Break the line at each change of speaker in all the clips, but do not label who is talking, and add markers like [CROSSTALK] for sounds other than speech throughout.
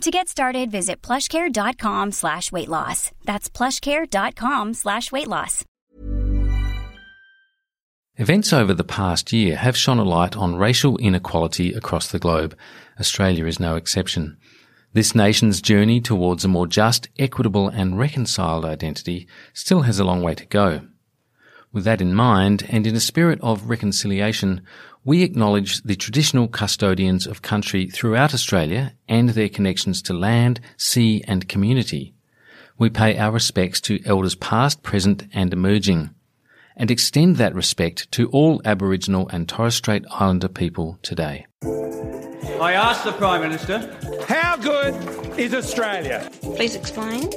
To get started, visit plushcare.com slash weight loss. That's plushcare.com slash weight loss.
Events over the past year have shone a light on racial inequality across the globe. Australia is no exception. This nation's journey towards a more just, equitable and reconciled identity still has a long way to go. With that in mind, and in a spirit of reconciliation, we acknowledge the traditional custodians of country throughout Australia and their connections to land, sea and community. We pay our respects to elders past, present and emerging, and extend that respect to all Aboriginal and Torres Strait Islander people today.
I asked the Prime Minister,
How good is Australia?
Please explain.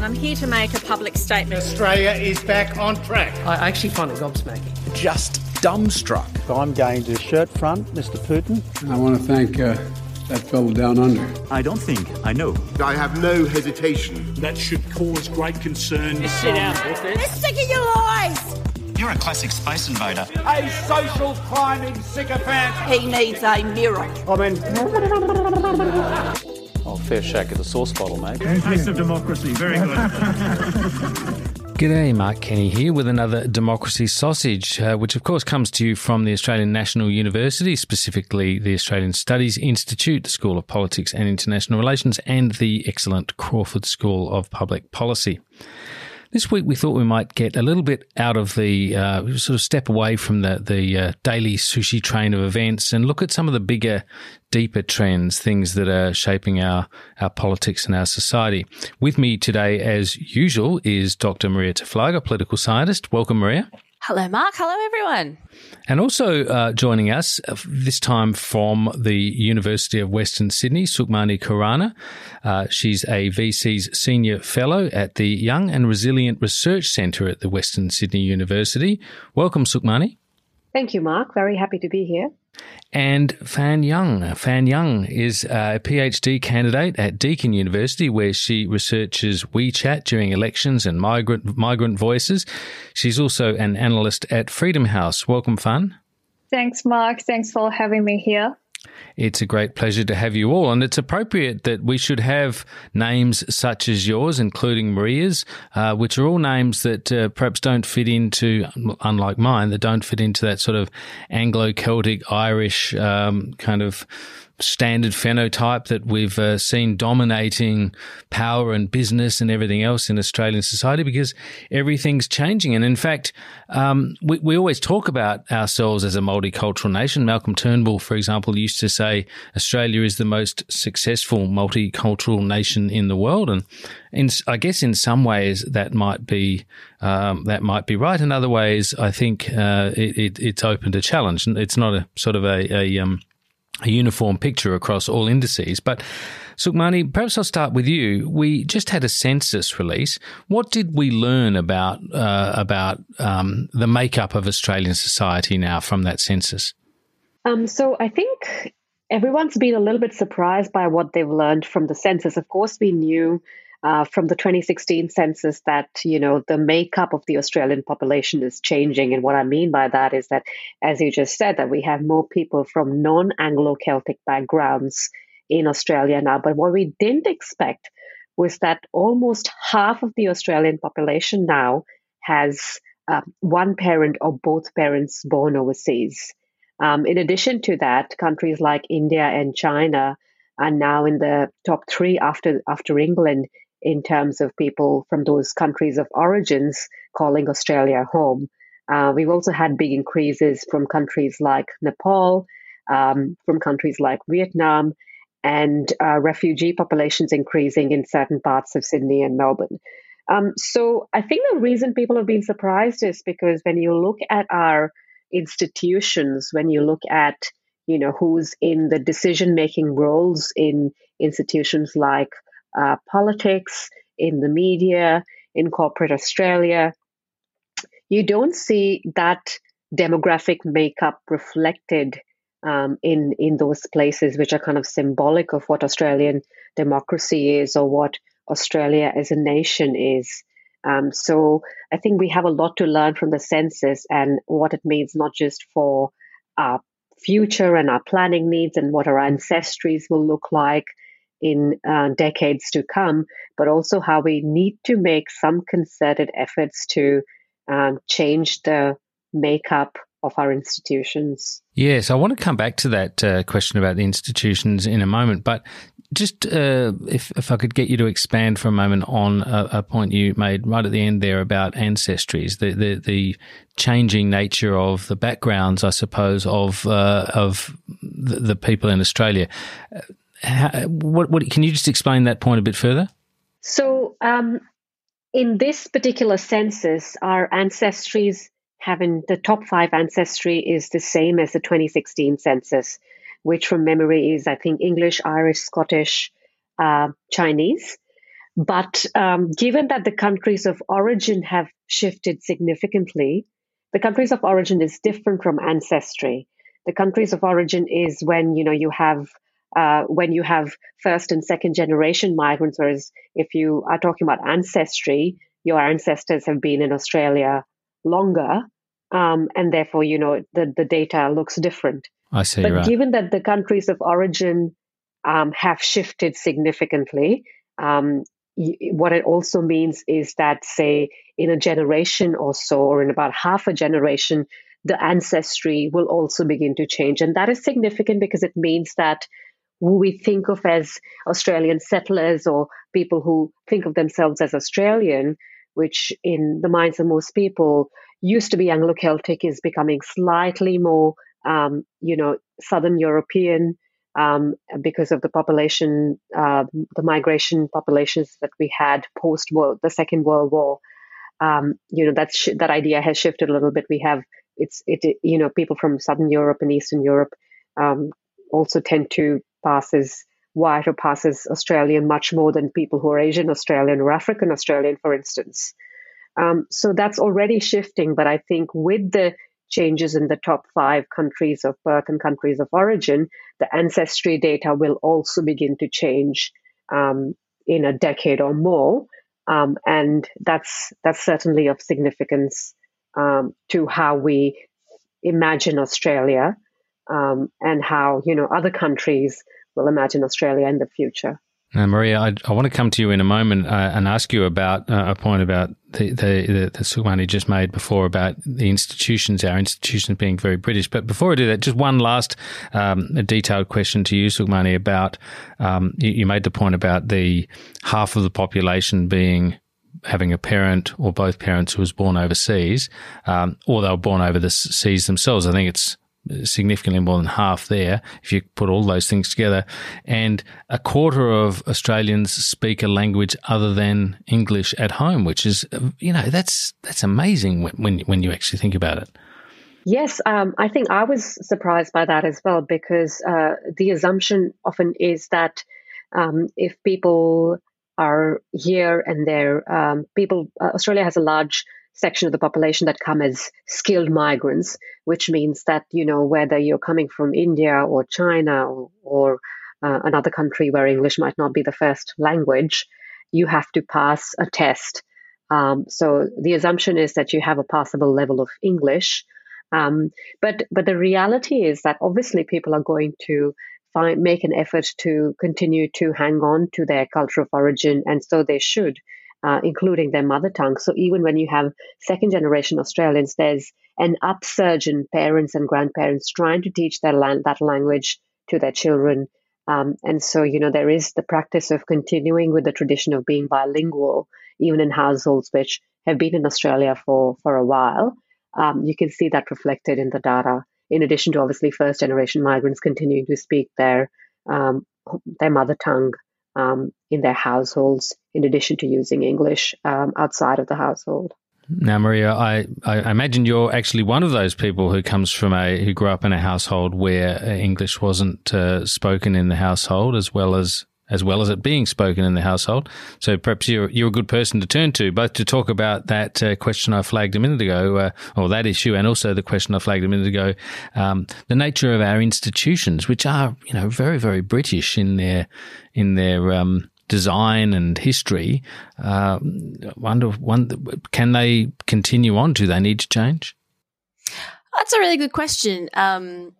I'm here to make a public statement.
Australia is back on track.
I actually find it gobsmacking.
Just dumbstruck.
I'm going to shirt front Mr. Putin.
I want to thank uh, that fellow down under.
I don't think I know.
I have no hesitation.
That should cause great concern.
Just sit down,
They're sick of your lies!
You're a classic space invader.
A social climbing sycophant.
He needs a mirror.
I mean.
Oh, fair shake of the sauce bottle, mate.
Taste of democracy. Very good.
G'day, Mark Kenny here with another Democracy Sausage, uh, which of course comes to you from the Australian National University, specifically the Australian Studies Institute, the School of Politics and International Relations, and the excellent Crawford School of Public Policy. This week we thought we might get a little bit out of the uh, sort of step away from the the uh, daily sushi train of events and look at some of the bigger, deeper trends, things that are shaping our our politics and our society. With me today, as usual, is Dr. Marija Taflaga, political scientist. Welcome, Marija.
Hello, Mark. Hello, everyone.
And also uh, joining us uh, this time from the University of Western Sydney, Sukhmani Khorana. Uh, she's a VC's Senior Fellow at the Young and Resilient Research Centre at the Western Sydney University. Welcome, Sukhmani.
Thank you, Mark. Very happy to be here.
And Fan Yang. Fan Yang is a PhD candidate at Deakin University, where she researches WeChat during elections and migrant migrant voices. She's also an analyst at Freedom House. Welcome, Fan.
Thanks, Mark. Thanks for having me here.
It's a great pleasure to have you all, and it's appropriate that we should have names such as yours, including Marija's, uh, which are all names that uh, perhaps don't fit into, unlike mine, that don't fit into that sort of Anglo Celtic Irish um, kind of standard phenotype that we've uh, seen dominating power and business and everything else in Australian society because everything's changing. And in fact, um, we, we always talk about ourselves as a multicultural nation. Malcolm Turnbull, for example, used to say Australia is the most successful multicultural nation in the world. And in, I guess in some ways that might be um, that might be right. In other ways, I think uh, it, it, it's open to challenge. It's not a sort of a, a um, a uniform picture across all indices. But Sukhmani, perhaps I'll start with you. We just had a census release. What did we learn about uh, about um, the makeup of Australian society now from that census?
Um, so I think everyone's been a little bit surprised by what they've learned from the census. Of course, we knew uh, from the 2016 census that you know the makeup of the Australian population is changing, and what I mean by that is that, as you just said, that we have more people from non-Anglo-Celtic backgrounds in Australia now. But what we didn't expect was that almost half of the Australian population now has uh, one parent or both parents born overseas. Um, in addition to that, countries like India and China are now in the top three after after England in terms of people from those countries of origins calling Australia home. Uh, we've also had big increases from countries like Nepal, um, from countries like Vietnam, and uh, refugee populations increasing in certain parts of Sydney and Melbourne. Um, so I think the reason people have been surprised is because when you look at our institutions, when you look at you know who's in the decision making roles in institutions like uh, politics, in the media, in corporate Australia, you don't see that demographic makeup reflected um, in in those places, which are kind of symbolic of what Australian democracy is or what Australia as a nation is. Um, so I think we have a lot to learn from the census and what it means not just for our future and our planning needs and what our ancestries will look like in uh, decades to come, but also how we need to make some concerted efforts to um, change the makeup of our institutions.
Yes, I want to come back to that uh, question about the institutions in a moment, but just uh, if, if I could get you to expand for a moment on a, a, point you made right at the end there about ancestries, the, the, the changing nature of the backgrounds, I suppose, of uh, of the, the, people in Australia. How, what, what, can you just explain that point a bit further?
So, um, in this particular census, our ancestries having the top five ancestry is the same as the 2016 census, which from memory is, I think, English, Irish, Scottish, uh, Chinese. But um, given that the countries of origin have shifted significantly, the countries of origin is different from ancestry. The countries of origin is when you know you have uh, when you have first and second generation migrants, whereas if you are talking about ancestry, your ancestors have been in Australia longer, um, and therefore, you know, the, the data looks different.
I see.
But
right.
given that the countries of origin um, have shifted significantly, um, what it also means is that, say, in a generation or so, or in about half a generation, the ancestry will also begin to change. And that is significant because it means that who we think of as Australian settlers or people who think of themselves as Australian, which in the minds of most people used to be Anglo Celtic, is becoming slightly more, um, you know, Southern European um, because of the population, uh, the migration populations that we had post world, the Second World War. Um, you know, that sh- that idea has shifted a little bit. We have it's it, you know people from Southern Europe and Eastern Europe um, also tend to pass as white or passes Australian much more than people who are Asian Australian or African Australian, for instance. Um, so that's already shifting, but I think with the changes in the top five countries of birth and countries of origin, the ancestry data will also begin to change um, in a decade or more, um, and that's that's certainly of significance um, to how we imagine Australia um, and how you know other countries will imagine Australia in the future.
Now, Marija, I, I want to come to you in a moment uh, and ask you about uh, a point about the, the, the, Sukhmani just made before about the institutions, our institutions being very British. But before I do that, just one last um, detailed question to you, Sukhmani, about um, you, you made the point about the half of the population being having a parent or both parents who was born overseas, um, or they were born over the seas themselves. I think it's significantly more than half there if you put all those things together. And a quarter of Australians speak a language other than English at home, which is, you know, that's that's amazing when when, when you actually think about it.
Yes, um, I think I was surprised by that as well because uh, the assumption often is that um, if people are here and they're um, people, uh, Australia has a large section of the population that come as skilled migrants, which means that, you know, whether you're coming from India or China or, or uh, another country where English might not be the first language, you have to pass a test. Um, so the assumption is that you have a passable level of English. Um, but but the reality is that obviously people are going to find make an effort to continue to hang on to their culture of origin, and so they should uh, including their mother tongue. So even when you have second generation Australians, there's an upsurge in parents and grandparents trying to teach their land, that language to their children. Um, and so, you know, there is the practice of continuing with the tradition of being bilingual, even in households which have been in Australia for, for a while. Um, you can see that reflected in the data, in addition to obviously first generation migrants continuing to speak their, um, their mother tongue um, in their households, in addition to using English um, outside of the household.
Now, Marija, I, I imagine you're actually one of those people who comes from a who grew up in a household where uh, English wasn't uh, spoken in the household, as well as as well as it being spoken in the household. So perhaps you're you're a good person to turn to, both to talk about that uh, question I flagged a minute ago, uh, or that issue, and also the question I flagged a minute ago, um, the nature of our institutions, which are you know very very British in their in their um, design and history. Uh, wonder, wonder, can they continue on? Do they need to change?
That's a really good question. Um,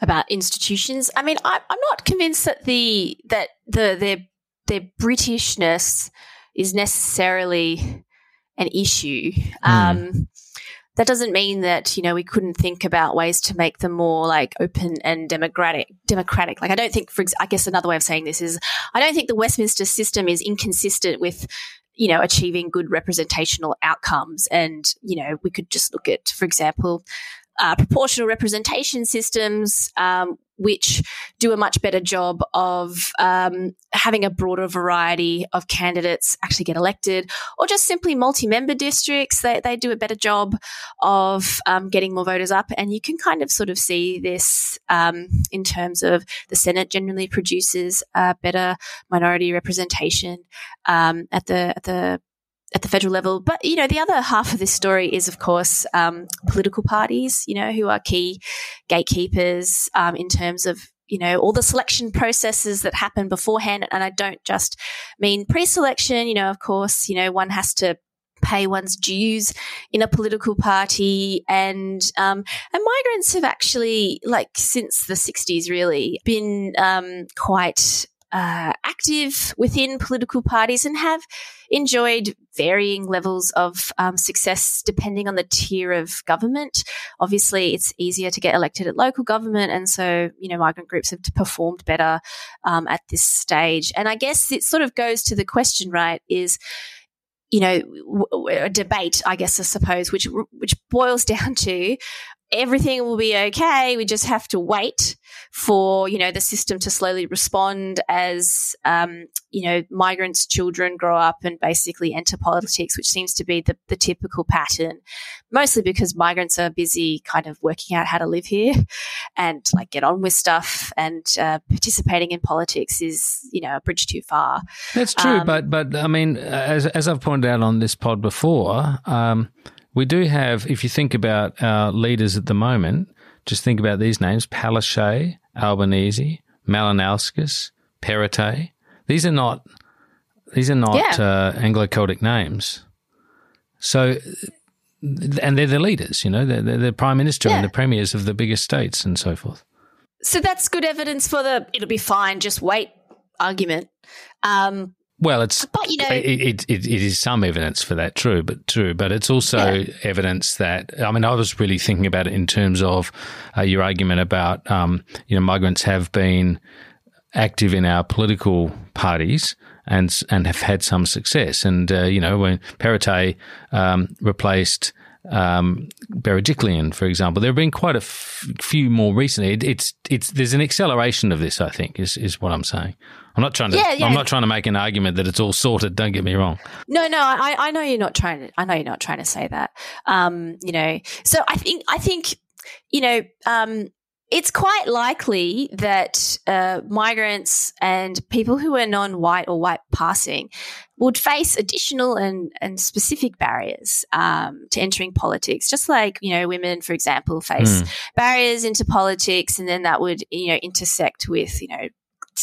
about institutions. I mean, I, am not convinced that the that the their their Britishness is necessarily an issue. Mm. Um, that doesn't mean that you know we couldn't think about ways to make them more like open and democratic. Democratic. Like I don't think, for I guess another way of saying this is I don't think the Westminster system is inconsistent with you know achieving good representational outcomes and you know we could just look at for example uh, proportional representation systems, um, which do a much better job of um, having a broader variety of candidates actually get elected, or just simply multi-member districts. They, they do a better job of um, getting more voters up, and you can kind of sort of see this um, in terms of the Senate generally produces a better minority representation um, at the at the at the federal level. But, you know, the other half of this story is, of course, um, political parties, you know, who are key gatekeepers um, in terms of, you know, all the selection processes that happen beforehand. And I don't just mean pre selection, you know, of course, you know, one has to pay one's dues in a political party and um, and migrants have actually like since the 60s really been um, quite uh, active within political parties and have enjoyed varying levels of um, success depending on the tier of government. Obviously, it's easier to get elected at local government, and so you know migrant groups have performed better um, at this stage. And I guess it sort of goes to the question, right? Is you know, a debate, I guess, I suppose, which which boils [LAUGHS] down to everything will be okay. We just have to wait for, you know, the system to slowly respond as, um, you know, migrants' children grow up and basically enter politics, which seems to be the, the typical pattern, mostly because migrants are busy kind of working out how to live here [LAUGHS] and like get on with stuff and uh, participating in politics is, you know, a bridge too far.
That's true. Um, but, but I mean, as, as I've pointed out on this pod before, um, we do have, if you think about our leaders at the moment, just think about these names Palaszczuk, Albanese, Malinauskas, Perrottet. These are not these are not yeah. uh, Anglo-Celtic names. So, and they're the leaders, you know, they're, they're the prime minister yeah. and the premiers of the biggest states and so forth.
So that's good evidence for the it'll be fine, just wait argument. Um,
well, it's
but you know
it, it, it is some evidence for that, true, but true, but it's also yeah. evidence that I mean I was really thinking about it in terms of uh, your argument about um, you know migrants have been active in our political parties and and have had some success, and uh, you know when Perrottet um, replaced um, Berejiklian, for example. There have been quite a f- few more recently. It, it's it's there's an acceleration of this. I think is is what I'm saying. I'm not trying to. Yeah, yeah. I'm not trying to make an argument that it's all sorted. Don't get me wrong.
No, no, I, I know you're not trying to. I know you're not trying to say that. Um, you know, so I think I think you know, um, it's quite likely that uh, migrants and people who are non-white or white passing would face additional and, and specific barriers um, to entering politics, just like you know women, for example, face mm. barriers into politics, and then that would you know intersect with you know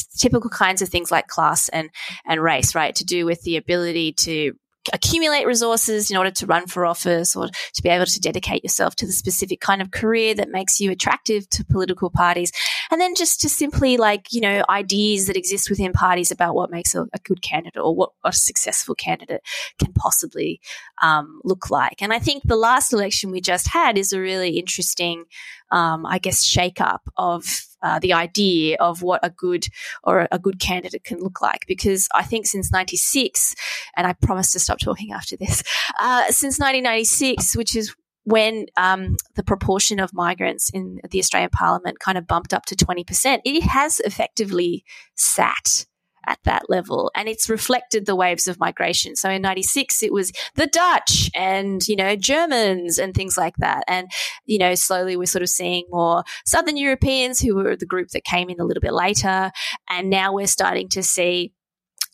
typical kinds of things like class and and race, right? To do with the ability to accumulate resources in order to run for office or to be able to dedicate yourself to the specific kind of career that makes you attractive to political parties. And then just to simply like, you know, ideas that exist within parties about what makes a, a good candidate or what, a successful candidate can possibly um, look like. And I think the last election we just had is a really interesting, um, I guess, shake up of uh, the idea of what a good or a good candidate can look like. Because I think since 96, and I promise to stop talking after this, [LAUGHS] uh, since 1996, which is when um, the proportion of migrants in the Australian Parliament kind of bumped up to 20%, it has effectively sat at that level. And it's reflected the waves of migration. So in 96, it was the Dutch and, you know, Germans and things like that. And, you know, slowly we're sort of seeing more Southern Europeans who were the group that came in a little bit later. And now we're starting to see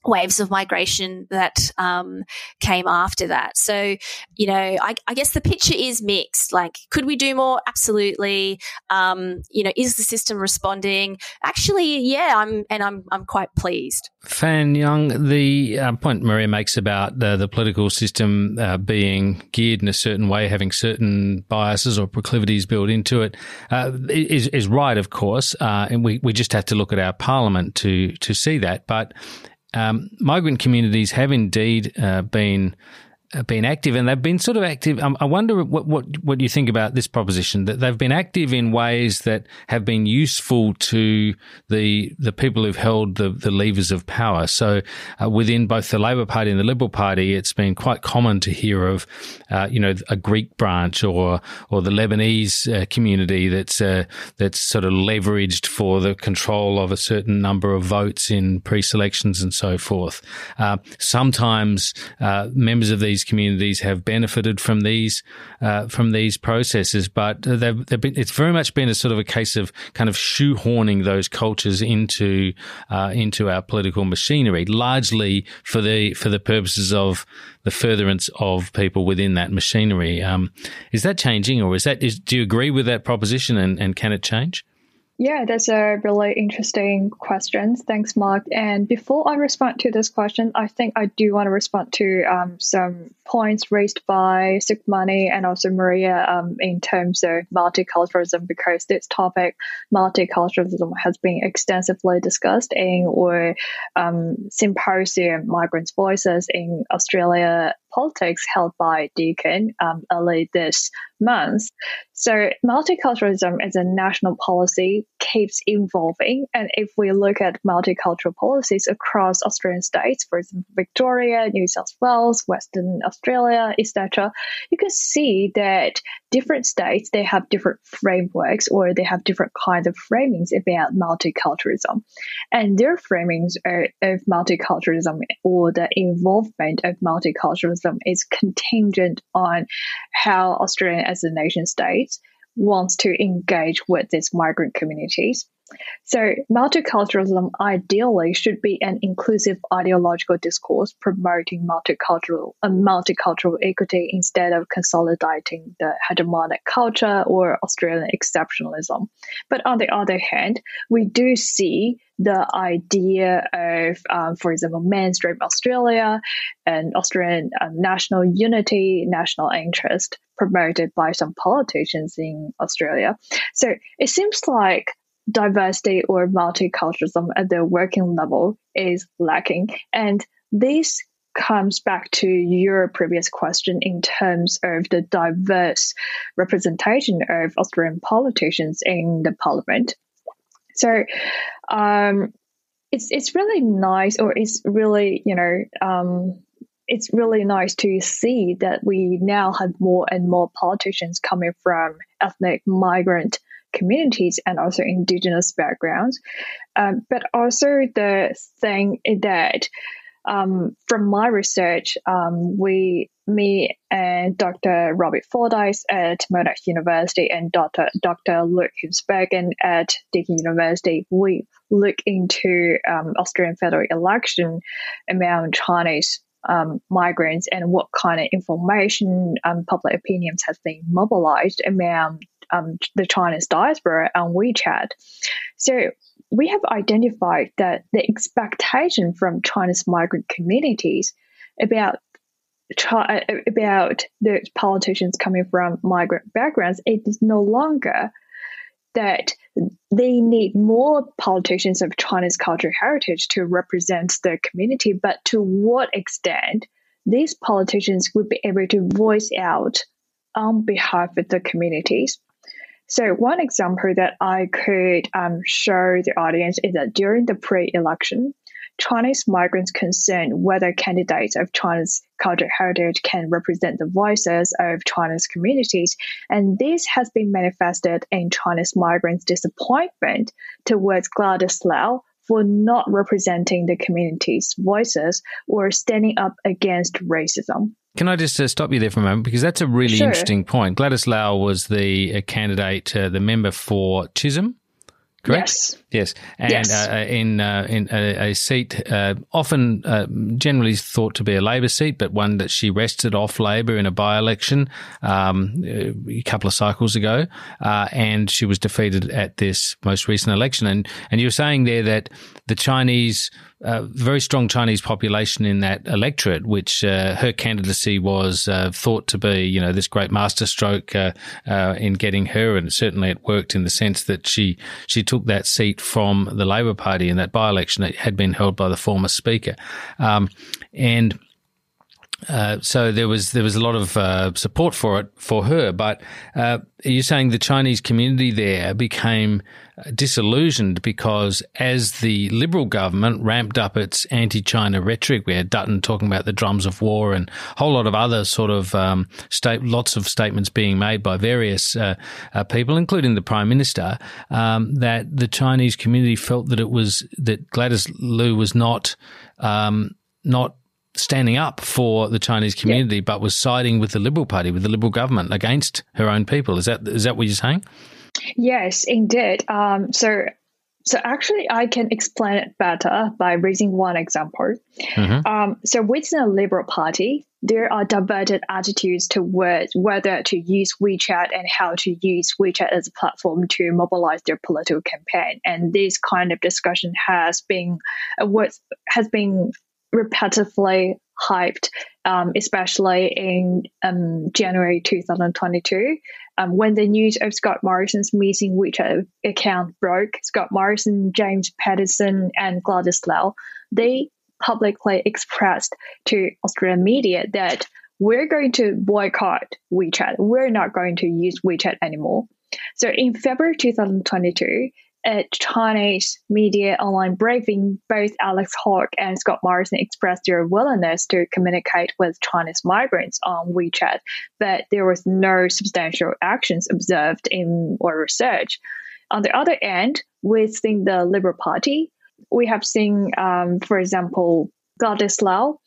waves of migration that um, came after that. So, you know, I, I, guess the picture is mixed. Like, could we do more? Absolutely. Um, you know, is the system responding? Actually, yeah, I'm, and I'm, I'm quite pleased.
Fan Yang, the uh, point Marija makes about the, the political system uh, being geared in a certain way, having certain biases or proclivities built into it, uh, is is right, of course, uh, and we, we just have to look at our parliament to to see that. But um, migrant communities have indeed uh, been been active, and they've been sort of active. Um, I wonder what, what what you think about this proposition that they've been active in ways that have been useful to the the people who've held the, the levers of power. So uh, within both the Labor Party and the Liberal Party, it's been quite common to hear of, uh, you know, a Greek branch or or the Lebanese uh, community that's uh, that's sort of leveraged for the control of a certain number of votes in pre-selections and so forth. Uh, sometimes members of these these communities have benefited from these uh, from these processes, but they've, they've been, it's very much been a sort of a case of kind of shoehorning those cultures into uh, into our political machinery, largely for the for the purposes of the furtherance of people within that machinery. Um, is that changing, or is that is, do you agree with that proposition, and, and can it change?
Yeah, that's a really interesting question. Thanks, Mark. And before I respond to this question, I think I do want to respond to um, some points raised by Sukhmani and also Marija um, in terms of multiculturalism, because this topic, multiculturalism, has been extensively discussed in or um, symposium Migrants' Voices in Australia politics held by Deakin um, early this month. So multiculturalism is a national policy keeps evolving. And if we look at multicultural policies across Australian states, for example, Victoria, New South Wales, Western Australia, etc., you can see that different states, they have different frameworks or they have different kinds of framings about multiculturalism. And their framings of multiculturalism or the involvement of multiculturalism is contingent on how Australia as a nation state wants to engage with these migrant communities. So, multiculturalism ideally should be an inclusive ideological discourse promoting multicultural uh, multicultural equity instead of consolidating the hegemonic culture or Australian exceptionalism. But on the other hand, we do see the idea of, um, for example, mainstream Australia and Australian uh, national unity, national interest promoted by some politicians in Australia. So it seems like diversity or multiculturalism at the working level is lacking. And this comes back to your previous question in terms of the diverse representation of Australian politicians in the parliament. So, um, it's it's really nice, or it's really you know um, it's really nice to see that we now have more and more politicians coming from ethnic migrant communities and also indigenous backgrounds. Um, but also the thing that um, from my research, um, we, me and Dr. Robert Fordyce at Monash University and Dr. Dr. Luke Heemsbergen at Deakin University, we look into um, Australian federal election among Chinese um, migrants and what kind of information um, public opinions has been mobilized among um, the Chinese diaspora on WeChat. So we have identified that the expectation from Chinese migrant communities about uh, about the politicians coming from migrant backgrounds, it is no longer that they need more politicians of Chinese cultural heritage to represent their community, but to what extent these politicians would be able to voice out on behalf of the communities. So, one example that I could um, show the audience is that during the pre election, Chinese migrants concerned whether candidates of China's cultural heritage can represent the voices of Chinese communities. And this has been manifested in Chinese migrants' disappointment towards Gladys Liu for not representing the community's voices or standing up against racism.
Can I just uh, stop you there for a moment because that's a really
sure.
interesting point. Gladys Liu was the uh, candidate, uh, the member for Chisholm. Correct?
Yes.
Yes. And
yes.
Uh, in uh, in a, a seat uh, often generally thought to be a Labor seat, but one that she wrested off Labor in a by election um, a couple of cycles ago, and she was defeated at this most recent election. And and you were saying there that the Chinese uh, very strong Chinese population in that electorate, which uh, her candidacy was uh, thought to be, you know, this great masterstroke uh, uh, in getting her, and certainly it worked in the sense that she she took that seat from the Labor Party in that by election that had been held by the former Speaker, um, and. Uh, so there was there was a lot of uh, support for it for her, but uh, are you saying the Chinese community there became disillusioned because as the Liberal government ramped up its anti-China rhetoric, we had Dutton talking about the drums of war and a whole lot of other sort of um, state, lots of statements being made by various uh, uh, people, including the Prime Minister, um, that the Chinese community felt that it was that Gladys Liu was not um, not standing up for the Chinese community, but was siding with the Liberal Party, with the Liberal government against her own people. Is that is that what you're saying?
Yes, indeed. Um, so, so actually, I can explain it better by raising one example. Mm-hmm. Um, so, within the Liberal Party, there are diverted attitudes towards whether to use WeChat and how to use WeChat as a platform to mobilize their political campaign. And this kind of discussion has been uh, has been repetitively hyped, um, especially in um, January 2022. Um, when the news of Scott Morrison's missing WeChat account broke, Scott Morrison, James Paterson, and Gladys Liu, they publicly expressed to Australian media that we're going to boycott WeChat. We're not going to use WeChat anymore. So in February 2022, at Chinese media online briefing, both Alex Hawke and Scott Morrison expressed their willingness to communicate with Chinese migrants on WeChat, but there was no substantial actions observed in our research. On the other end, within the Liberal Party, we have seen, um, for example, Gladys Liu.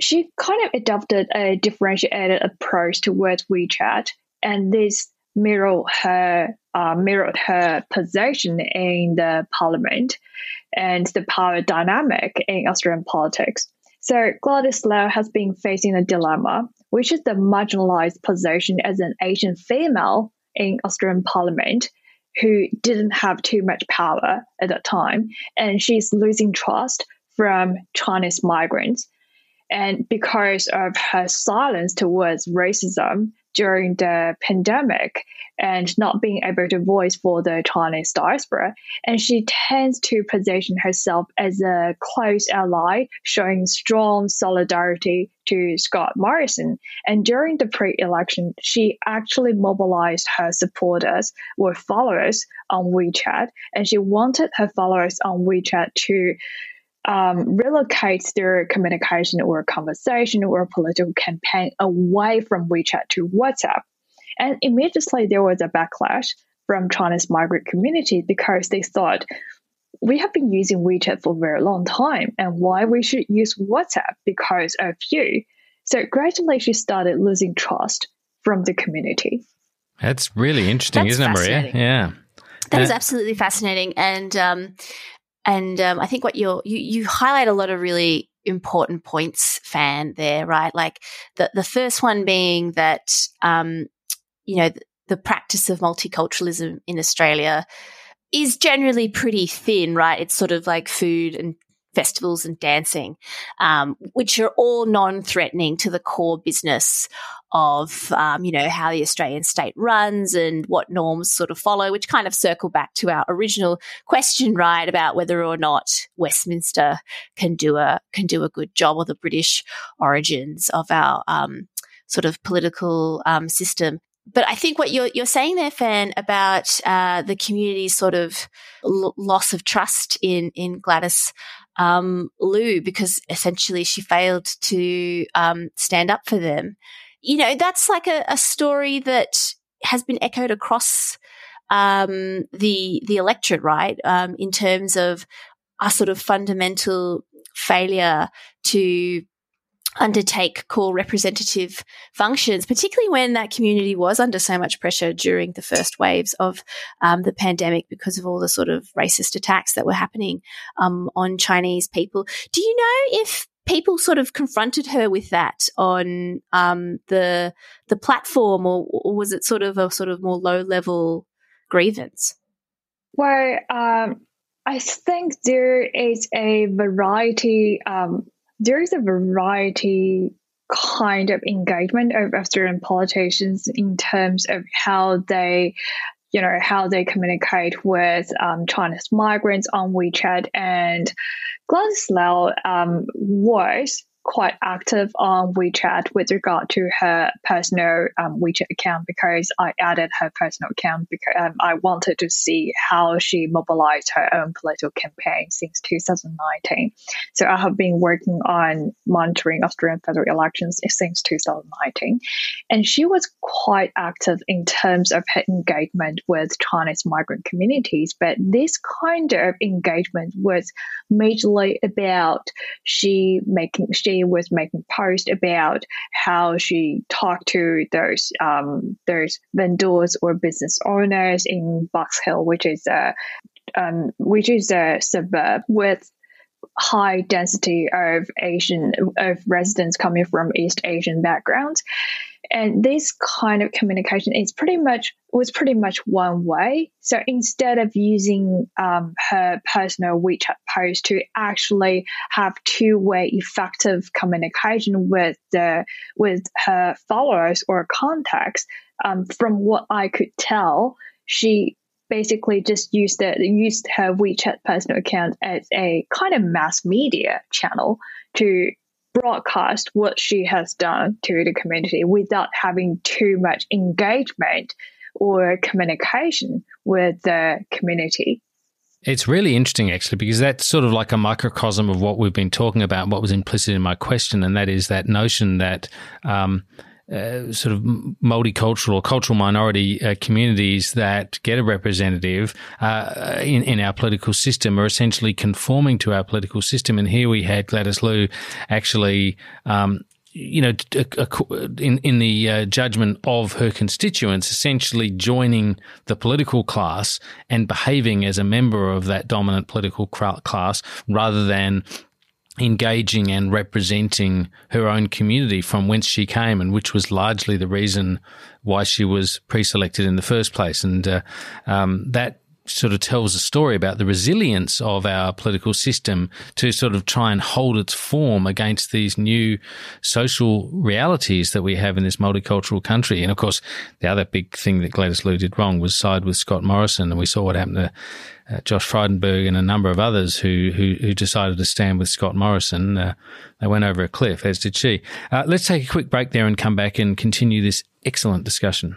She kind of adopted a differentiated approach towards WeChat, and this mirrored her uh, mirrored her position in the parliament and the power dynamic in Australian politics. So Gladys Liu has been facing a dilemma, which is the marginalized position as an Asian female in Australian parliament who didn't have too much power at that time, and she's losing trust from Chinese migrants. And because of her silence towards racism, during the pandemic and not being able to voice for the Chinese diaspora. And she tends to position herself as a close ally, showing strong solidarity to Scott Morrison. And during the pre election, she actually mobilized her supporters or followers on WeChat, and she wanted her followers on WeChat to um, relocates their communication or conversation or political campaign away from WeChat to WhatsApp. And immediately there was a backlash from China's migrant community because they thought we have been using WeChat for a very long time and why we should use WhatsApp because of you. So gradually she started losing trust from the community.
That's really interesting, That's isn't it, Marija? Yeah.
That is absolutely fascinating. And um, and um, I think what you're, you you highlight a lot of really important points, fan there, right? Like the the first one being that um, you know the, the practice of multiculturalism in Australia is generally pretty thin, right? It's sort of like food and festivals and dancing, um, which are all non-threatening to the core business of um, you know how the Australian state runs and what norms sort of follow, which kind of circle back to our original question, right, about whether or not Westminster can do a can do a good job or the British origins of our um, sort of political um, system. But I think what you're you're saying there, Fan, about uh, the community's sort of l- loss of trust in in Gladys um, Liu because essentially she failed to um, stand up for them you know, that's like a, a story that has been echoed across um, the the electorate, right? Um, in terms of a sort of fundamental failure to undertake core representative functions, particularly when that community was under so much pressure during the first waves of um, the pandemic because of all the sort of racist attacks that were happening um, on Chinese people. Do you know if people sort of confronted her with that on um, the the platform, or, or, was it sort of a sort of more low level grievance?
Well, um, I think there is a variety. Um, there is a variety kind of engagement of Australian politicians in terms of how they you know how they communicate with um, Chinese migrants on WeChat and Liu um, was quite active on WeChat with regard to her personal um, WeChat account because I added her personal account because um, I wanted to see how she mobilized her own political campaign since 2019. So I have been working on monitoring Australian federal elections since 2019. And she was quite active in terms of her engagement with Chinese migrant communities. But this kind of engagement was majorly about she making, she was making posts about how she talked to those um, those vendors or business owners in Box Hill, which is a um, which is a suburb with high density of Asian of residents coming from East Asian backgrounds. And this kind of communication is pretty much was pretty much one way. So instead of using um, her personal WeChat post to actually have two way effective communication with the with her followers or contacts, um, from what I could tell, she basically just used the used her WeChat personal account as a kind of mass media channel to broadcast what she has done to the community without having too much engagement or communication with the community.
It's really interesting, actually, because that's sort of like a microcosm of what we've been talking about, what was implicit in my question, and that is that notion that um, uh, sort of multicultural or cultural minority uh, communities that get a representative uh, in, in our political system are essentially conforming to our political system. And here we had Gladys Liu actually um, you know, in in the uh, judgment of her constituents, essentially joining the political class and behaving as a member of that dominant political class, rather than engaging and representing her own community from whence she came, and which was largely the reason why she was pre-selected in the first place. And uh, um, that sort of tells a story about the resilience of our political system to sort of try and hold its form against these new social realities that we have in this multicultural country. And of course, the other big thing that Gladys Liu did wrong was side with Scott Morrison. And we saw what happened to uh, Josh Frydenberg and a number of others who, who, who decided to stand with Scott Morrison. Uh, they went over a cliff, as did she. Uh, let's take a quick break there and come back and continue this excellent discussion.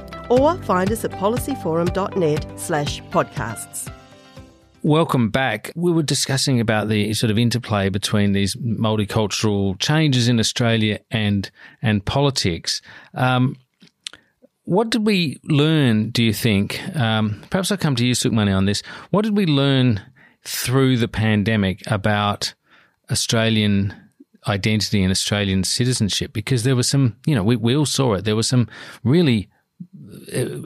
Or find us at policyforum.net slash podcasts.
Welcome back. We were discussing about the sort of interplay between these multicultural changes in Australia and and politics. Um, what did we learn? Do you think? Um, perhaps I'll come to you, Sukhmani, on this. What did we learn through the pandemic about Australian identity and Australian citizenship? Because there was some, you know, we, we all saw it. There were some really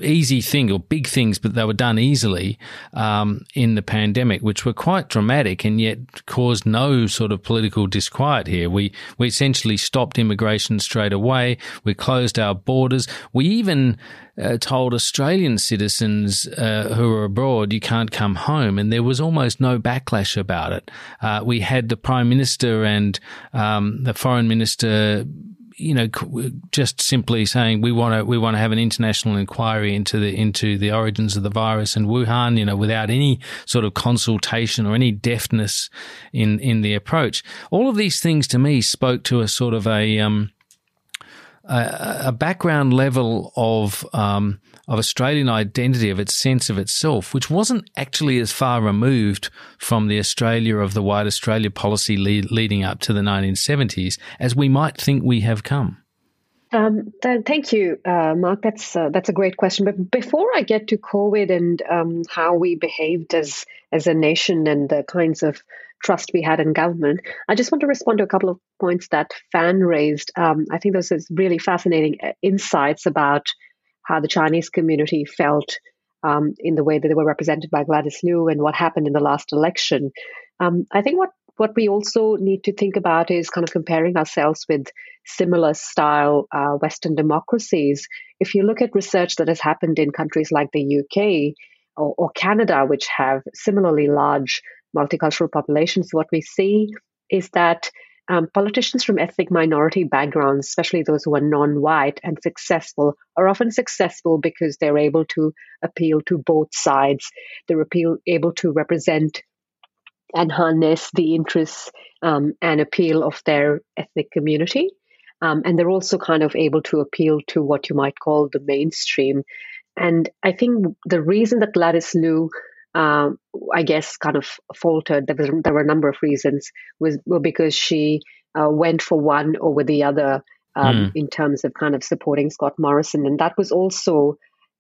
easy thing or big things, but they were done easily um, in the pandemic, which were quite dramatic and yet caused no sort of political disquiet here. We we essentially stopped immigration straight away. We closed our borders. We even uh, told Australian citizens uh, who are abroad you can't come home, and there was almost no backlash about it. Uh, we had the prime minister and um, the foreign minister you know, just simply saying we want to we want to have an international inquiry into the into the origins of the virus in Wuhan, you know, without any sort of consultation or any deftness in in the approach. All of these things to me spoke to a sort of a um, a, a background level of um, of Australian identity, of its sense of itself, which wasn't actually as far removed from the Australia of the White Australia policy lead, leading up to the 1970s as we might think we have come.
Um, th- thank you, uh, Mark. That's uh, that's a great question. But before I get to COVID and um, how we behaved as as a nation and the kinds of trust we had in government. I just want to respond to a couple of points that Fan raised. Um, I think those are really fascinating uh, insights about how the Chinese community felt um, in the way that they were represented by Gladys Liu and what happened in the last election. Um, I think what what we also need to think about is kind of comparing ourselves with similar style uh, Western democracies. If you look at research that has happened in countries like the UK or Canada, which have similarly large multicultural populations, what we see is that um, politicians from ethnic minority backgrounds, especially those who are non white and successful, are often successful because they're able to appeal to both sides. They're appeal, able to represent and harness the interests um, and appeal of their ethnic community. Um, and they're also kind of able to appeal to what you might call the mainstream. And I think the reason that Gladys Liu um, I guess, kind of faltered. There, was, there were a number of reasons. Was well, because she uh, went for one over the other um, mm. in terms of kind of supporting Scott Morrison, and that was also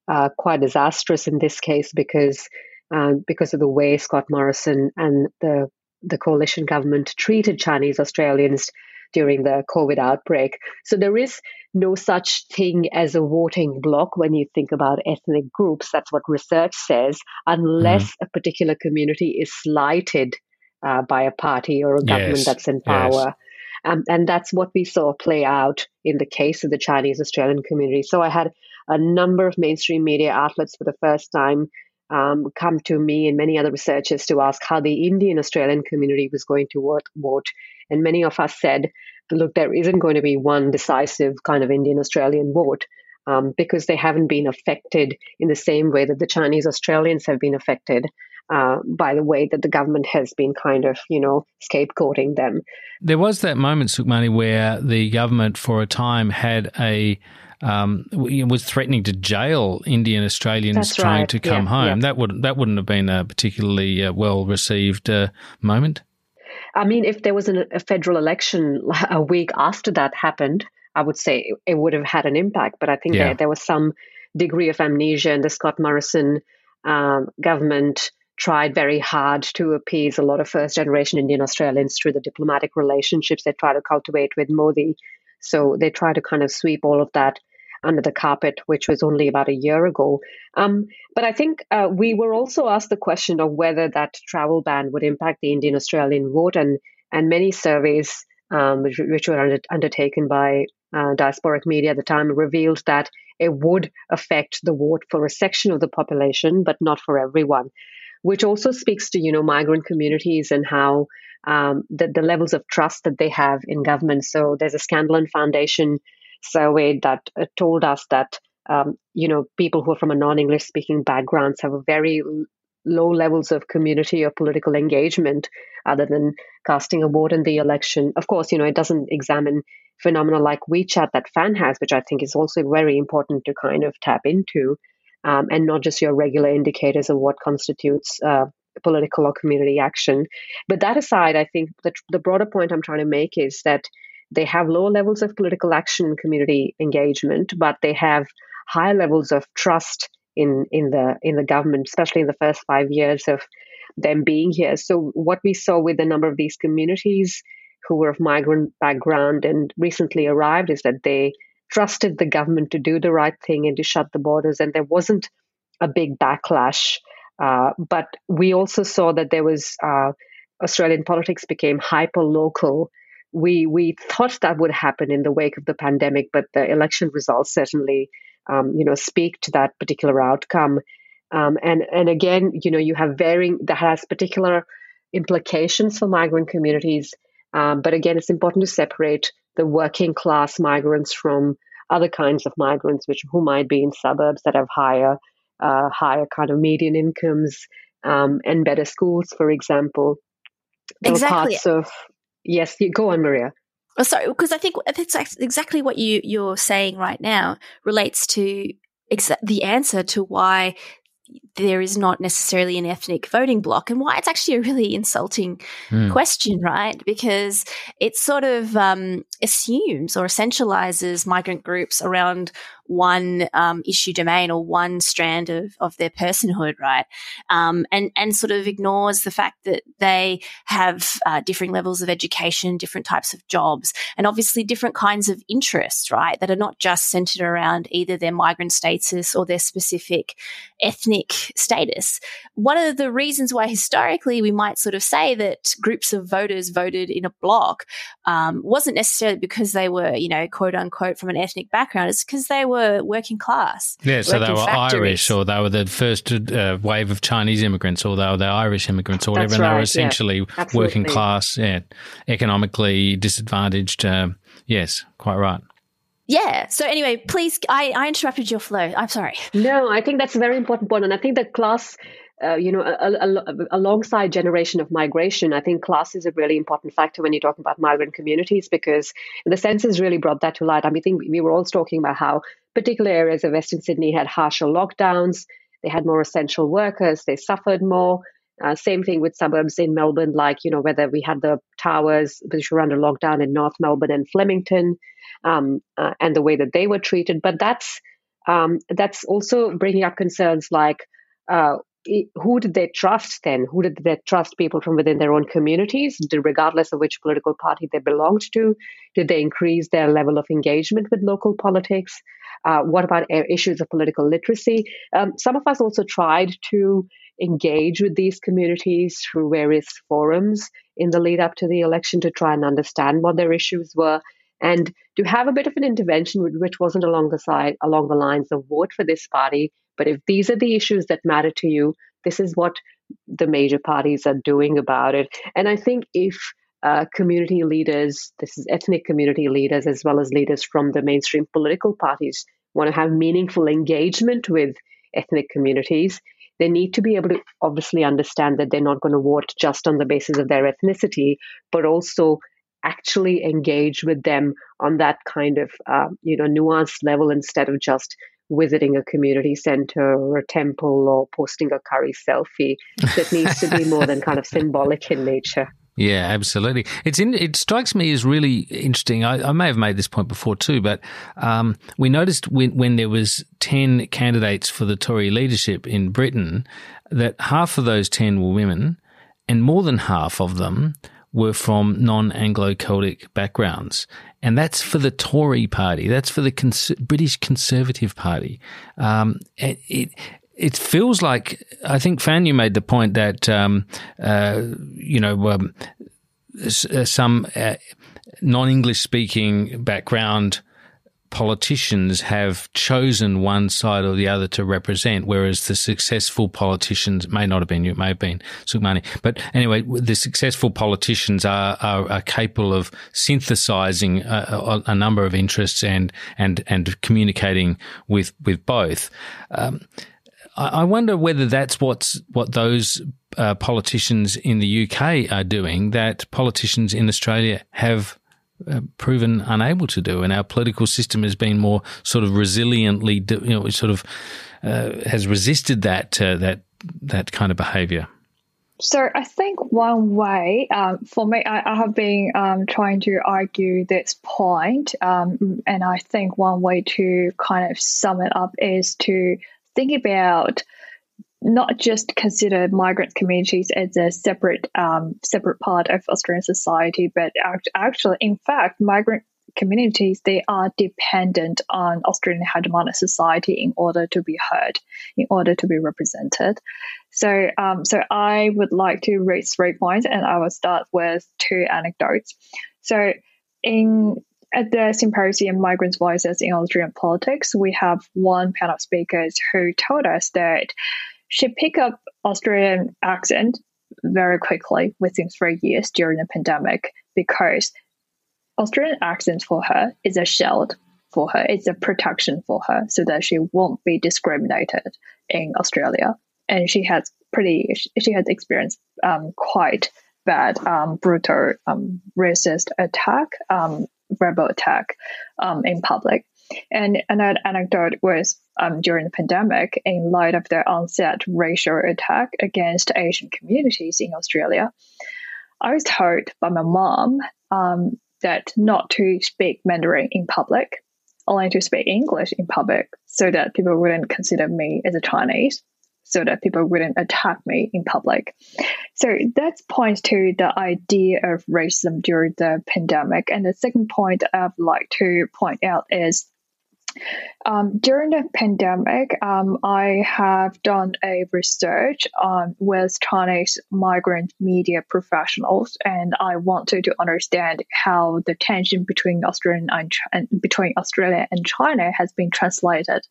uh, quite disastrous in this case because uh, because of the way Scott Morrison and the the coalition government treated Chinese Australians during the COVID outbreak. So there is no such thing as a voting bloc when you think about ethnic groups. That's what research says, unless mm. a particular community is slighted uh, by a party or a government yes. that's in power. Yes. Um, and that's what we saw play out in the case of the Chinese Australian community. So I had a number of mainstream media outlets for the first time um, come to me and many other researchers to ask how the Indian Australian community was going to vote. And many of us said, look, there isn't going to be one decisive kind of Indian Australian vote. Um, because they haven't been affected in the same way that the Chinese Australians have been affected uh, by the way that the government has been kind of, you know, scapegoating them.
There was that moment, Sukhmani, where the government for a time had a um, was threatening to jail Indian Australians
That's
trying
right.
to come
yeah,
home.
Yeah.
That would that wouldn't have been a particularly uh, well received uh, moment.
I mean, if there was an, a federal election [LAUGHS] a week after that happened, I would say it, would have had an impact. But I think
Yeah.
there, there was some degree of amnesia, and the Scott Morrison um, government tried very hard to appease a lot of first generation Indian Australians through the diplomatic relationships they try to cultivate with Modi. So they try to kind of sweep all of that under the carpet, which was only about a year ago. Um, but I think uh, we were also asked the question of whether that travel ban would impact the Indian Australian vote, and and many surveys um, which, which were under, undertaken by uh, diasporic media at the time revealed that it would affect the vote for a section of the population, but not for everyone. Which also speaks to you know migrant communities and how um, the, the levels of trust that they have in government. So there's a Scanlon Foundation survey that uh, told us that um, you know people who are from a non-English speaking backgrounds have a very low levels of community or political engagement other than casting a vote in the election. Of course, you know it doesn't examine phenomena like WeChat that Fan has, which I think is also very important to kind of tap into, um, and not just your regular indicators of what constitutes uh, political or community action. But that aside, I think the, the broader point I'm trying to make is that they have low levels of political action and community engagement, but they have high levels of trust in in the in the government, especially in the first five years of them being here. So what we saw with a number of these communities who were of migrant background and recently arrived is that they trusted the government to do the right thing and to shut the borders, and there wasn't a big backlash. Uh, but we also saw that there was uh, Australian politics became hyper local. We we thought that would happen in the wake of the pandemic, but the election results certainly, um, you know, speak to that particular outcome. Um, and and again, you know, you have varying that has particular implications for migrant communities. Um, but again, it's important to separate the working class migrants from other kinds of migrants, which who might be in suburbs that have higher uh, higher kind of median incomes um, and better schools, for example.
exactly.
Parts of yes, you go on, Marija.
Oh, sorry, because I think that's exactly what you you're saying right now relates to exa- the answer to why there is not necessarily an ethnic voting block and why it's actually a really insulting mm. question, right? Because it sort of um, assumes or essentializes migrant groups around one um, issue domain or one strand of, of their personhood, right? Um, and and sort of ignores the fact that they have uh, different levels of education, different types of jobs, and obviously different kinds of interests, right? That are not just centered around either their migrant status or their specific ethnic status. One of the reasons why historically we might sort of say that groups of voters voted in a block um, wasn't necessarily because they were, you know, quote unquote from an ethnic background. It's because they were working class.
Yeah, so they were factories. Irish, or they were the first uh, wave of Chinese immigrants, or they were the Irish immigrants, or whatever. And they were essentially yeah, working class, yeah, economically disadvantaged. Uh, yes, quite right.
Yeah. So anyway, please, I, I interrupted your flow. I'm sorry.
No, I think that's a very important point, and I think that class uh, you know, a, a, a, alongside generation of migration, I think class is a really important factor when you're talking about migrant communities because the census really brought that to light. I mean, I think we were all talking about how particular areas of Western Sydney had harsher lockdowns. They had more essential workers. They suffered more. Uh, same thing with suburbs in Melbourne, like, you know, whether we had the towers which were under lockdown in North Melbourne and Flemington um, uh, and the way that they were treated. But that's um, that's also bringing up concerns like uh, who did they trust then? Who did they trust people from within their own communities, regardless of which political party they belonged to? Did they increase their level of engagement with local politics? Uh, what about issues of political literacy? Um, some of us also tried to engage with these communities through various forums in the lead up to the election to try and understand what their issues were and to have a bit of an intervention which wasn't along the side along the lines of vote for this party but if these are the issues that matter to you, this is what the major parties are doing about it. And I think if uh, community leaders, this is ethnic community leaders, as well as leaders from the mainstream political parties, want to have meaningful engagement with ethnic communities, they need to be able to obviously understand that they're not going to vote just on the basis of their ethnicity, but also actually engage with them on that kind of uh, you know nuanced level instead of just visiting a community center or a temple or posting a curry selfie that needs to be more than kind of symbolic in nature.
Yeah, absolutely. It's in, it strikes me as really interesting. I, I may have made this point before too, but um, we noticed when, when there was ten candidates for the Tory leadership in Britain that half of those ten were women, and more than half of them were from non Anglo Celtic backgrounds. And that's for the Tory party. That's for the Cons- British Conservative Party. Um, it, it, feels like, I think Fanu made the point that, um, uh, you know, um, uh, some uh, non English speaking background politicians have chosen one side or the other to represent, whereas the successful politicians may not have been you, it may have been Sukhmani. But anyway, the successful politicians are, are, are capable of synthesizing a, a, number of interests and, and, and communicating with, with both. Um, I wonder whether that's what's what those uh, politicians in the UK are doing that politicians in Australia have uh, proven unable to do, and our political system has been more sort of resiliently, you know, sort of uh, has resisted that uh, that that kind of behaviour.
So I think one way, um, for me, I, I have been um, trying to argue this point, um, and I think one way to kind of sum it up is to think about not just consider migrant communities as a separate um, separate part of Australian society, but actually, in fact, migrant communities, they are dependent on Australian hegemonic society in order to be heard, in order to be represented. So, um, so I would like to raise three points, and I will start with two anecdotes. So, in at the symposium Migrants' Voices in Australian Politics, we have one panel of speakers who told us that she picked up Australian accent very quickly within three years during the pandemic because Australian accent for her is a shield for her, it's a protection for her so that she won't be discriminated in Australia. And she has pretty, she has experienced um, quite bad, um, brutal, um, racist attack, um, verbal attack um, in public. And another anecdote was um, during the pandemic, in light of the onset racial attack against Asian communities in Australia, I was told by my mom um, that not to speak Mandarin in public, only to speak English in public, so that people wouldn't consider me as a Chinese, so that people wouldn't attack me in public. So that points to the idea of racism during the pandemic. And the second point I'd like to point out is um, during the pandemic, um, I have done a research on with Chinese migrant media professionals, and I wanted to understand how the tension between Australia and, between Australia and China has been translated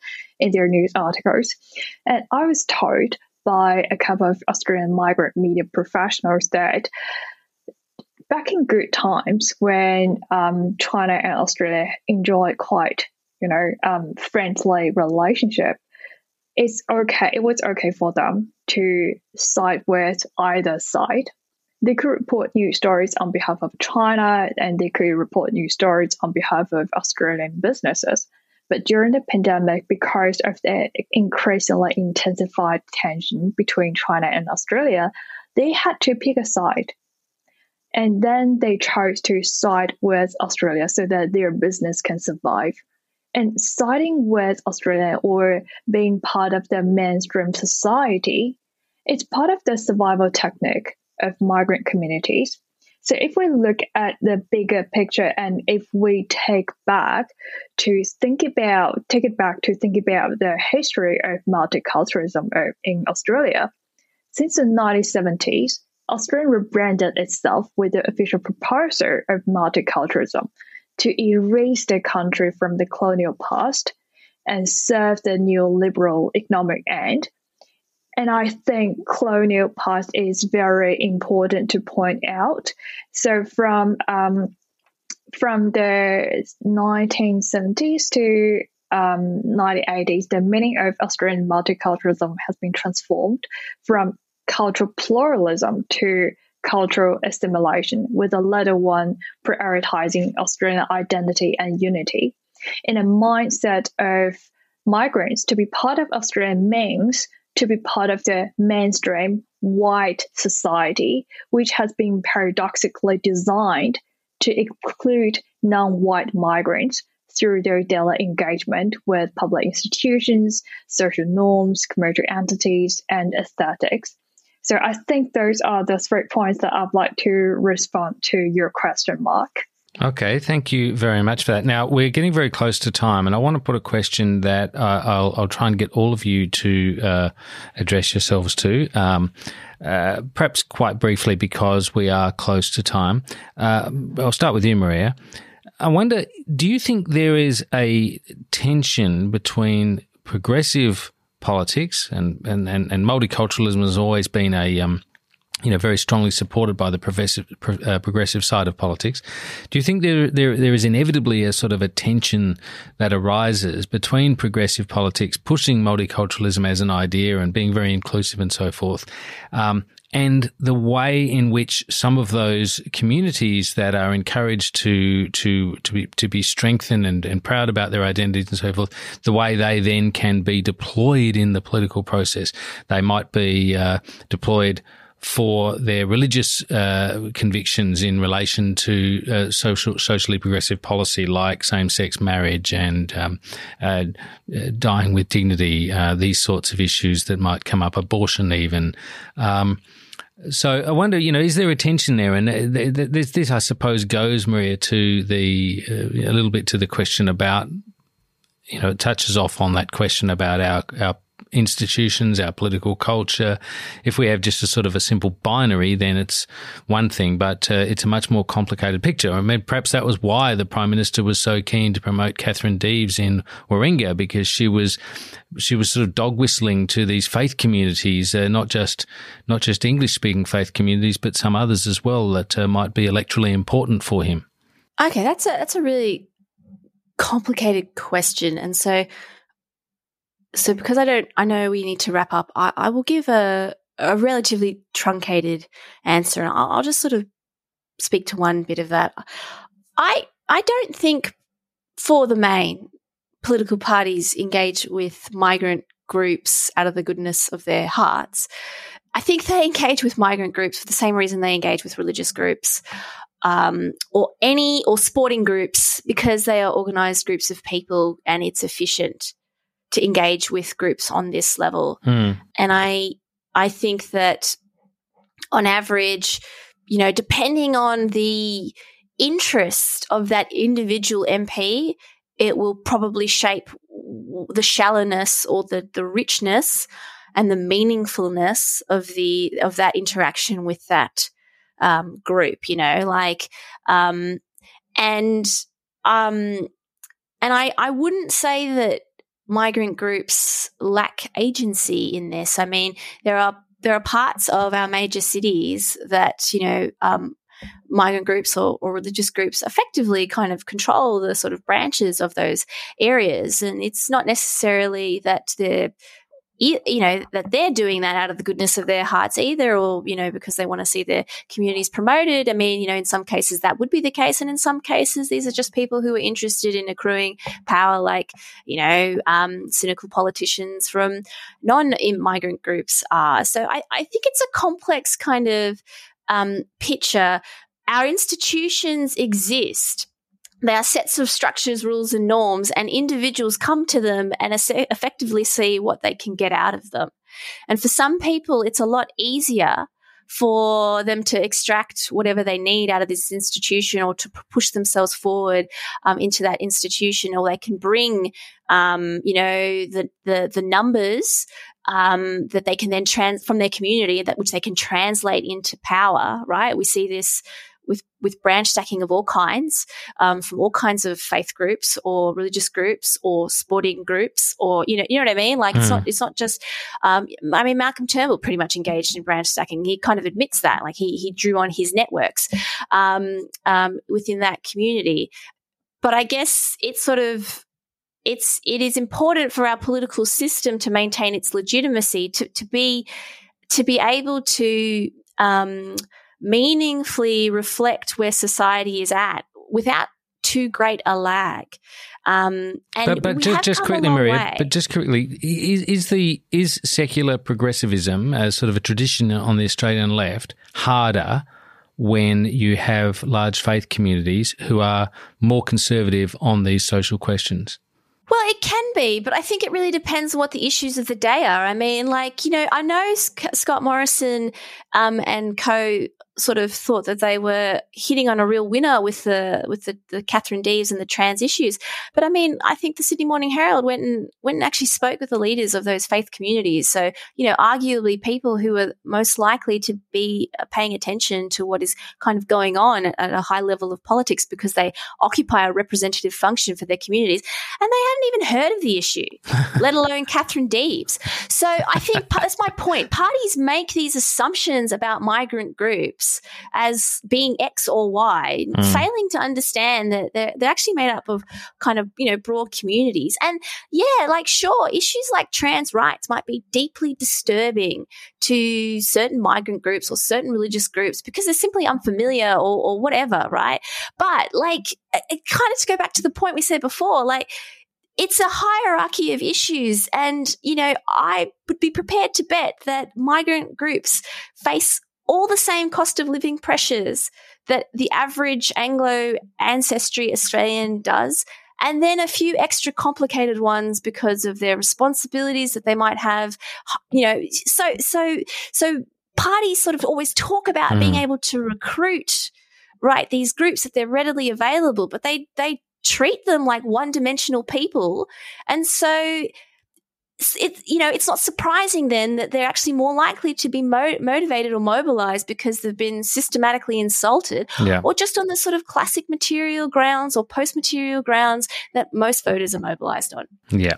in their news articles. And I was told by a couple of Australian migrant media professionals that back in good times when um, China and Australia enjoyed quite you know, um, friendly relationship, it's okay. It was okay for them to side with either side. They could report news stories on behalf of China and they could report news stories on behalf of Australian businesses. But during the pandemic, because of the increasingly intensified tension between China and Australia, they had to pick a side. And then they chose to side with Australia so that their business can survive and siding with Australia or being part of the mainstream society, it's part of the survival technique of migrant communities. So if we look at the bigger picture and if we take back to think about, take it back to think about the history of multiculturalism in Australia, since the 1970s, Australia rebranded itself with the official proposal of multiculturalism to erase the country from the colonial past and serve the neoliberal economic end. And I think colonial past is very important to point out. So from um, from the 1970s to um, 1980s, the meaning of Australian multiculturalism has been transformed from cultural pluralism to cultural assimilation, with the latter one prioritizing Australian identity and unity. In a mindset of migrants, to be part of Australia means to be part of the mainstream white society, which has been paradoxically designed to exclude non white migrants through their daily engagement with public institutions, social norms, commercial entities, and aesthetics. So I think those are the three points that I'd like to respond to your question, Mark.
Okay, thank you very much for that. Now we're getting very close to time, and I want to put a question that uh, I'll, I'll, try and get all of you to uh, address yourselves to. Um, uh, perhaps quite briefly because we are close to time. Uh, I'll start with you, Marija. I wonder, do you think there is a tension between progressive politics, and and and, and multiculturalism has always been a um, you know, very strongly supported by the progressive, uh, progressive side of politics. Do you think there, there, there is inevitably a sort of a tension that arises between progressive politics pushing multiculturalism as an idea and being very inclusive and so forth, um, and the way in which some of those communities that are encouraged to to to be to be strengthened and, and proud about their identities and so forth, the way they then can be deployed in the political process, they might be uh, deployed for their religious uh, convictions in relation to uh, social, socially progressive policy like same-sex marriage and um, uh, dying with dignity, uh, these sorts of issues that might come up, abortion even. Um, So I wonder, you know, is there a tension there? And this, this I suppose, goes Marija to the uh, a little bit to the question about, you know, it touches off on that question about our our institutions, our political culture. If we have just a sort of a simple binary, then it's one thing, but uh, it's a much more complicated picture. I mean, perhaps that was why the Prime Minister was so keen to promote Katherine Deves in Warringah because she was she was sort of dog whistling to these faith communities, uh, not just not just English speaking faith communities, but some others as well that uh, might be electorally important for him.
Okay, that's a that's a really complicated question, and so so because I don't, I know we need to wrap up. I, I will give a a relatively truncated answer, and I'll, I'll just sort of speak to one bit of that. I I don't think, for the main, political parties engage with migrant groups out of the goodness of their hearts. I think they engage with migrant groups for the same reason they engage with religious groups. Um, or any or sporting groups because they are organized groups of people and it's efficient to engage with groups on this level.
Mm.
And I I think that on average, you know, depending on the interest of that individual MP, it will probably shape the shallowness or the, the richness and the meaningfulness of the of that interaction with that um, group. You know, like um, and um, and I I wouldn't say that migrant groups lack agency in this. I mean, there are there are parts of our major cities that you know um, migrant groups or, or, religious groups effectively kind of control the sort of branches of those areas, and it's not necessarily that they're you know that they're doing that out of the goodness of their hearts either or you know because they want to see their communities promoted. I mean you know in some cases that would be the case and in some cases these are just people who are interested in accruing power like you know um, cynical politicians from non-migrant groups are. So I, I, think it's a complex kind of um, picture. Our institutions exist there are sets of structures, rules, and norms, and individuals come to them and effectively see what they can get out of them. And for some people, it's a lot easier for them to extract whatever they need out of this institution or to push themselves forward um, into that institution, or they can bring, um, you know, the the, the numbers um, that they can then trans from their community that which they can translate into power. Right? We see this with with branch stacking of all kinds, um, from all kinds of faith groups or religious groups or sporting groups or you know you know what I mean. Like mm. it's not hmm. it's not just. Um, I mean, Malcolm Turnbull pretty much engaged in branch stacking. He kind of admits that. Like he he drew on his networks um, um within that community. But I guess it's sort of it's it is important for our political system to maintain its legitimacy to to be to be able to um, meaningfully reflect where society is at without too great a lag. Um, and
but, but just, just quickly, Marija, way. but just quickly, is, is the is secular progressivism as sort of a tradition on the Australian left harder when you have large faith communities who are more conservative on these social questions?
Well, it can be, but I think it really depends what the issues of the day are. I mean, like, you know, I know Scott Morrison um, and co sort of thought that they were hitting on a real winner with the with the, the Katherine Deves and the trans issues. But I mean, I think the Sydney Morning Herald went and went and actually spoke with the leaders of those faith communities. So you know, arguably people who are most likely to be paying attention to what is kind of going on at, at a high level of politics because they occupy a representative function for their communities, and they hadn't even heard of the issue, [LAUGHS] let alone Katherine Deves. So I think that's my point. Parties make these assumptions about migrant groups groups as being X or Y, mm. failing to understand that they're, they're actually made up of kind of, you know, broad communities. And yeah, like, sure, issues like trans rights might be deeply disturbing to certain migrant groups or certain religious groups because they're simply unfamiliar or, or whatever, right? But like, it, kind of to go back to the point we said before, like, it's a hierarchy of issues. And, you know, I would be prepared to bet that migrant groups face all the same cost of living pressures that the average Anglo ancestry Australian does. And then a few extra complicated ones because of their responsibilities that they might have, you know. So, so, so parties sort of always talk about mm. being able to recruit, right, these groups that they're readily available, but they, they treat them like one dimensional people. And so, it, you know, it's not surprising then that they're actually more likely to be mo- motivated or mobilized because they've been systematically insulted, yeah. or just on the sort of classic material grounds or post material grounds that most voters are mobilized on.
Yeah.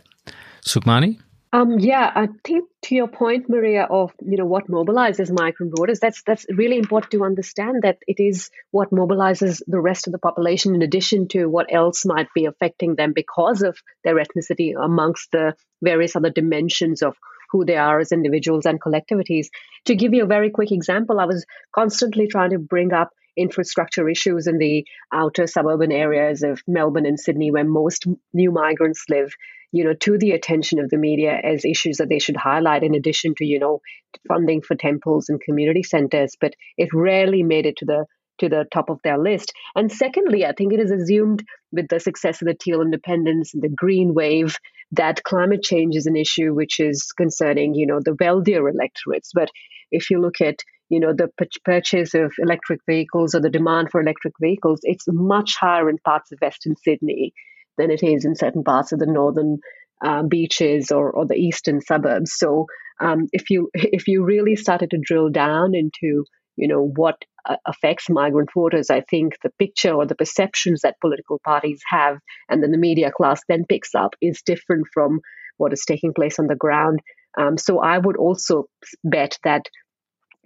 Sukhmani?
Um, yeah, I think to your point, Marija, of you know what mobilizes migrant voters, that's that's really important to understand that it is what mobilizes the rest of the population in addition to what else might be affecting them because of their ethnicity amongst the various other dimensions of who they are as individuals and collectivities. To give you a very quick example, I was constantly trying to bring up infrastructure issues in the outer suburban areas of Melbourne and Sydney, where most new migrants live, you know, to the attention of the media as issues that they should highlight, in addition to, you know, funding for temples and community centers. But it rarely made it to the to the top of their list. And secondly, I think it is assumed with the success of the teal independents and the green wave that climate change is an issue which is concerning, you know, the wealthier electorates. But if you look at you know the purchase of electric vehicles or the demand for electric vehicles it's much higher in parts of western sydney than it is in certain parts of the northern uh, beaches or, or the eastern suburbs. So um, if you [LAUGHS] if you really started to drill down into you know what uh, affects migrant voters i think the picture or the perceptions that political parties have and then the media class then picks up is different from what is taking place on the ground. Um, so i would also bet that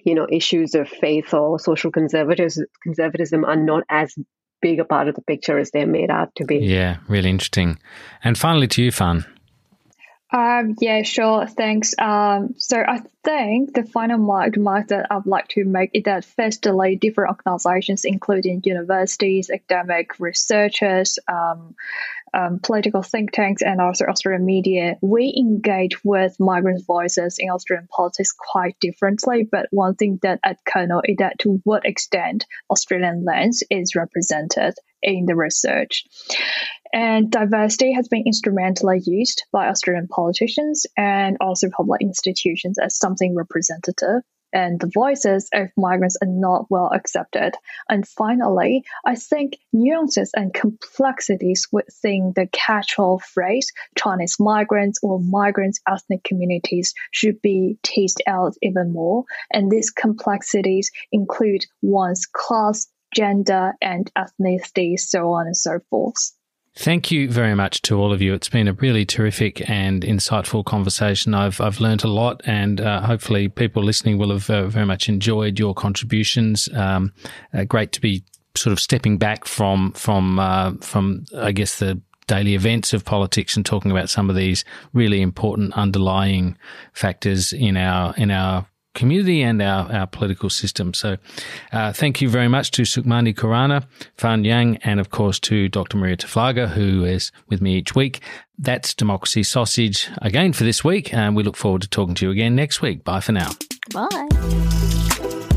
you know issues of faith or social conservatism conservatism are not as big a part of the picture as they're made out to be.
Yeah, really interesting. And finally, to you, Fan.
Um, yeah, sure. Thanks. Um, so I think the final mark, mark that I'd like to make is that firstly, different organizations, including universities, academic researchers, um, um, political think tanks, and also Australian media, we engage with migrant voices in Australian politics quite differently. But one thing that at Kernel is that to what extent Australian lens is represented in the research. And diversity has been instrumentally used by Australian politicians and also public institutions as something representative. And the voices of migrants are not well accepted. And finally, I think nuances and complexities within the catch all phrase Chinese migrants or migrants ethnic communities should be teased out even more. And these complexities include one's class, gender, and ethnicity, so on and so forth.
Thank you very much to all of you. It's been a really terrific and insightful conversation. I've I've learned a lot, and uh, hopefully, people listening will have uh, very much enjoyed your contributions. Um, uh, great to be sort of stepping back from from uh, from I guess the daily events of politics and talking about some of these really important underlying factors in our in our community and our, our political system. So, uh, thank you very much to Sukhmani Khorana, Fan Yang, and of course to Dr. Marija Taflaga, who is with me each week. That's Democracy Sausage again for this week, and we look forward to talking to you again next week. Bye for now.
Bye.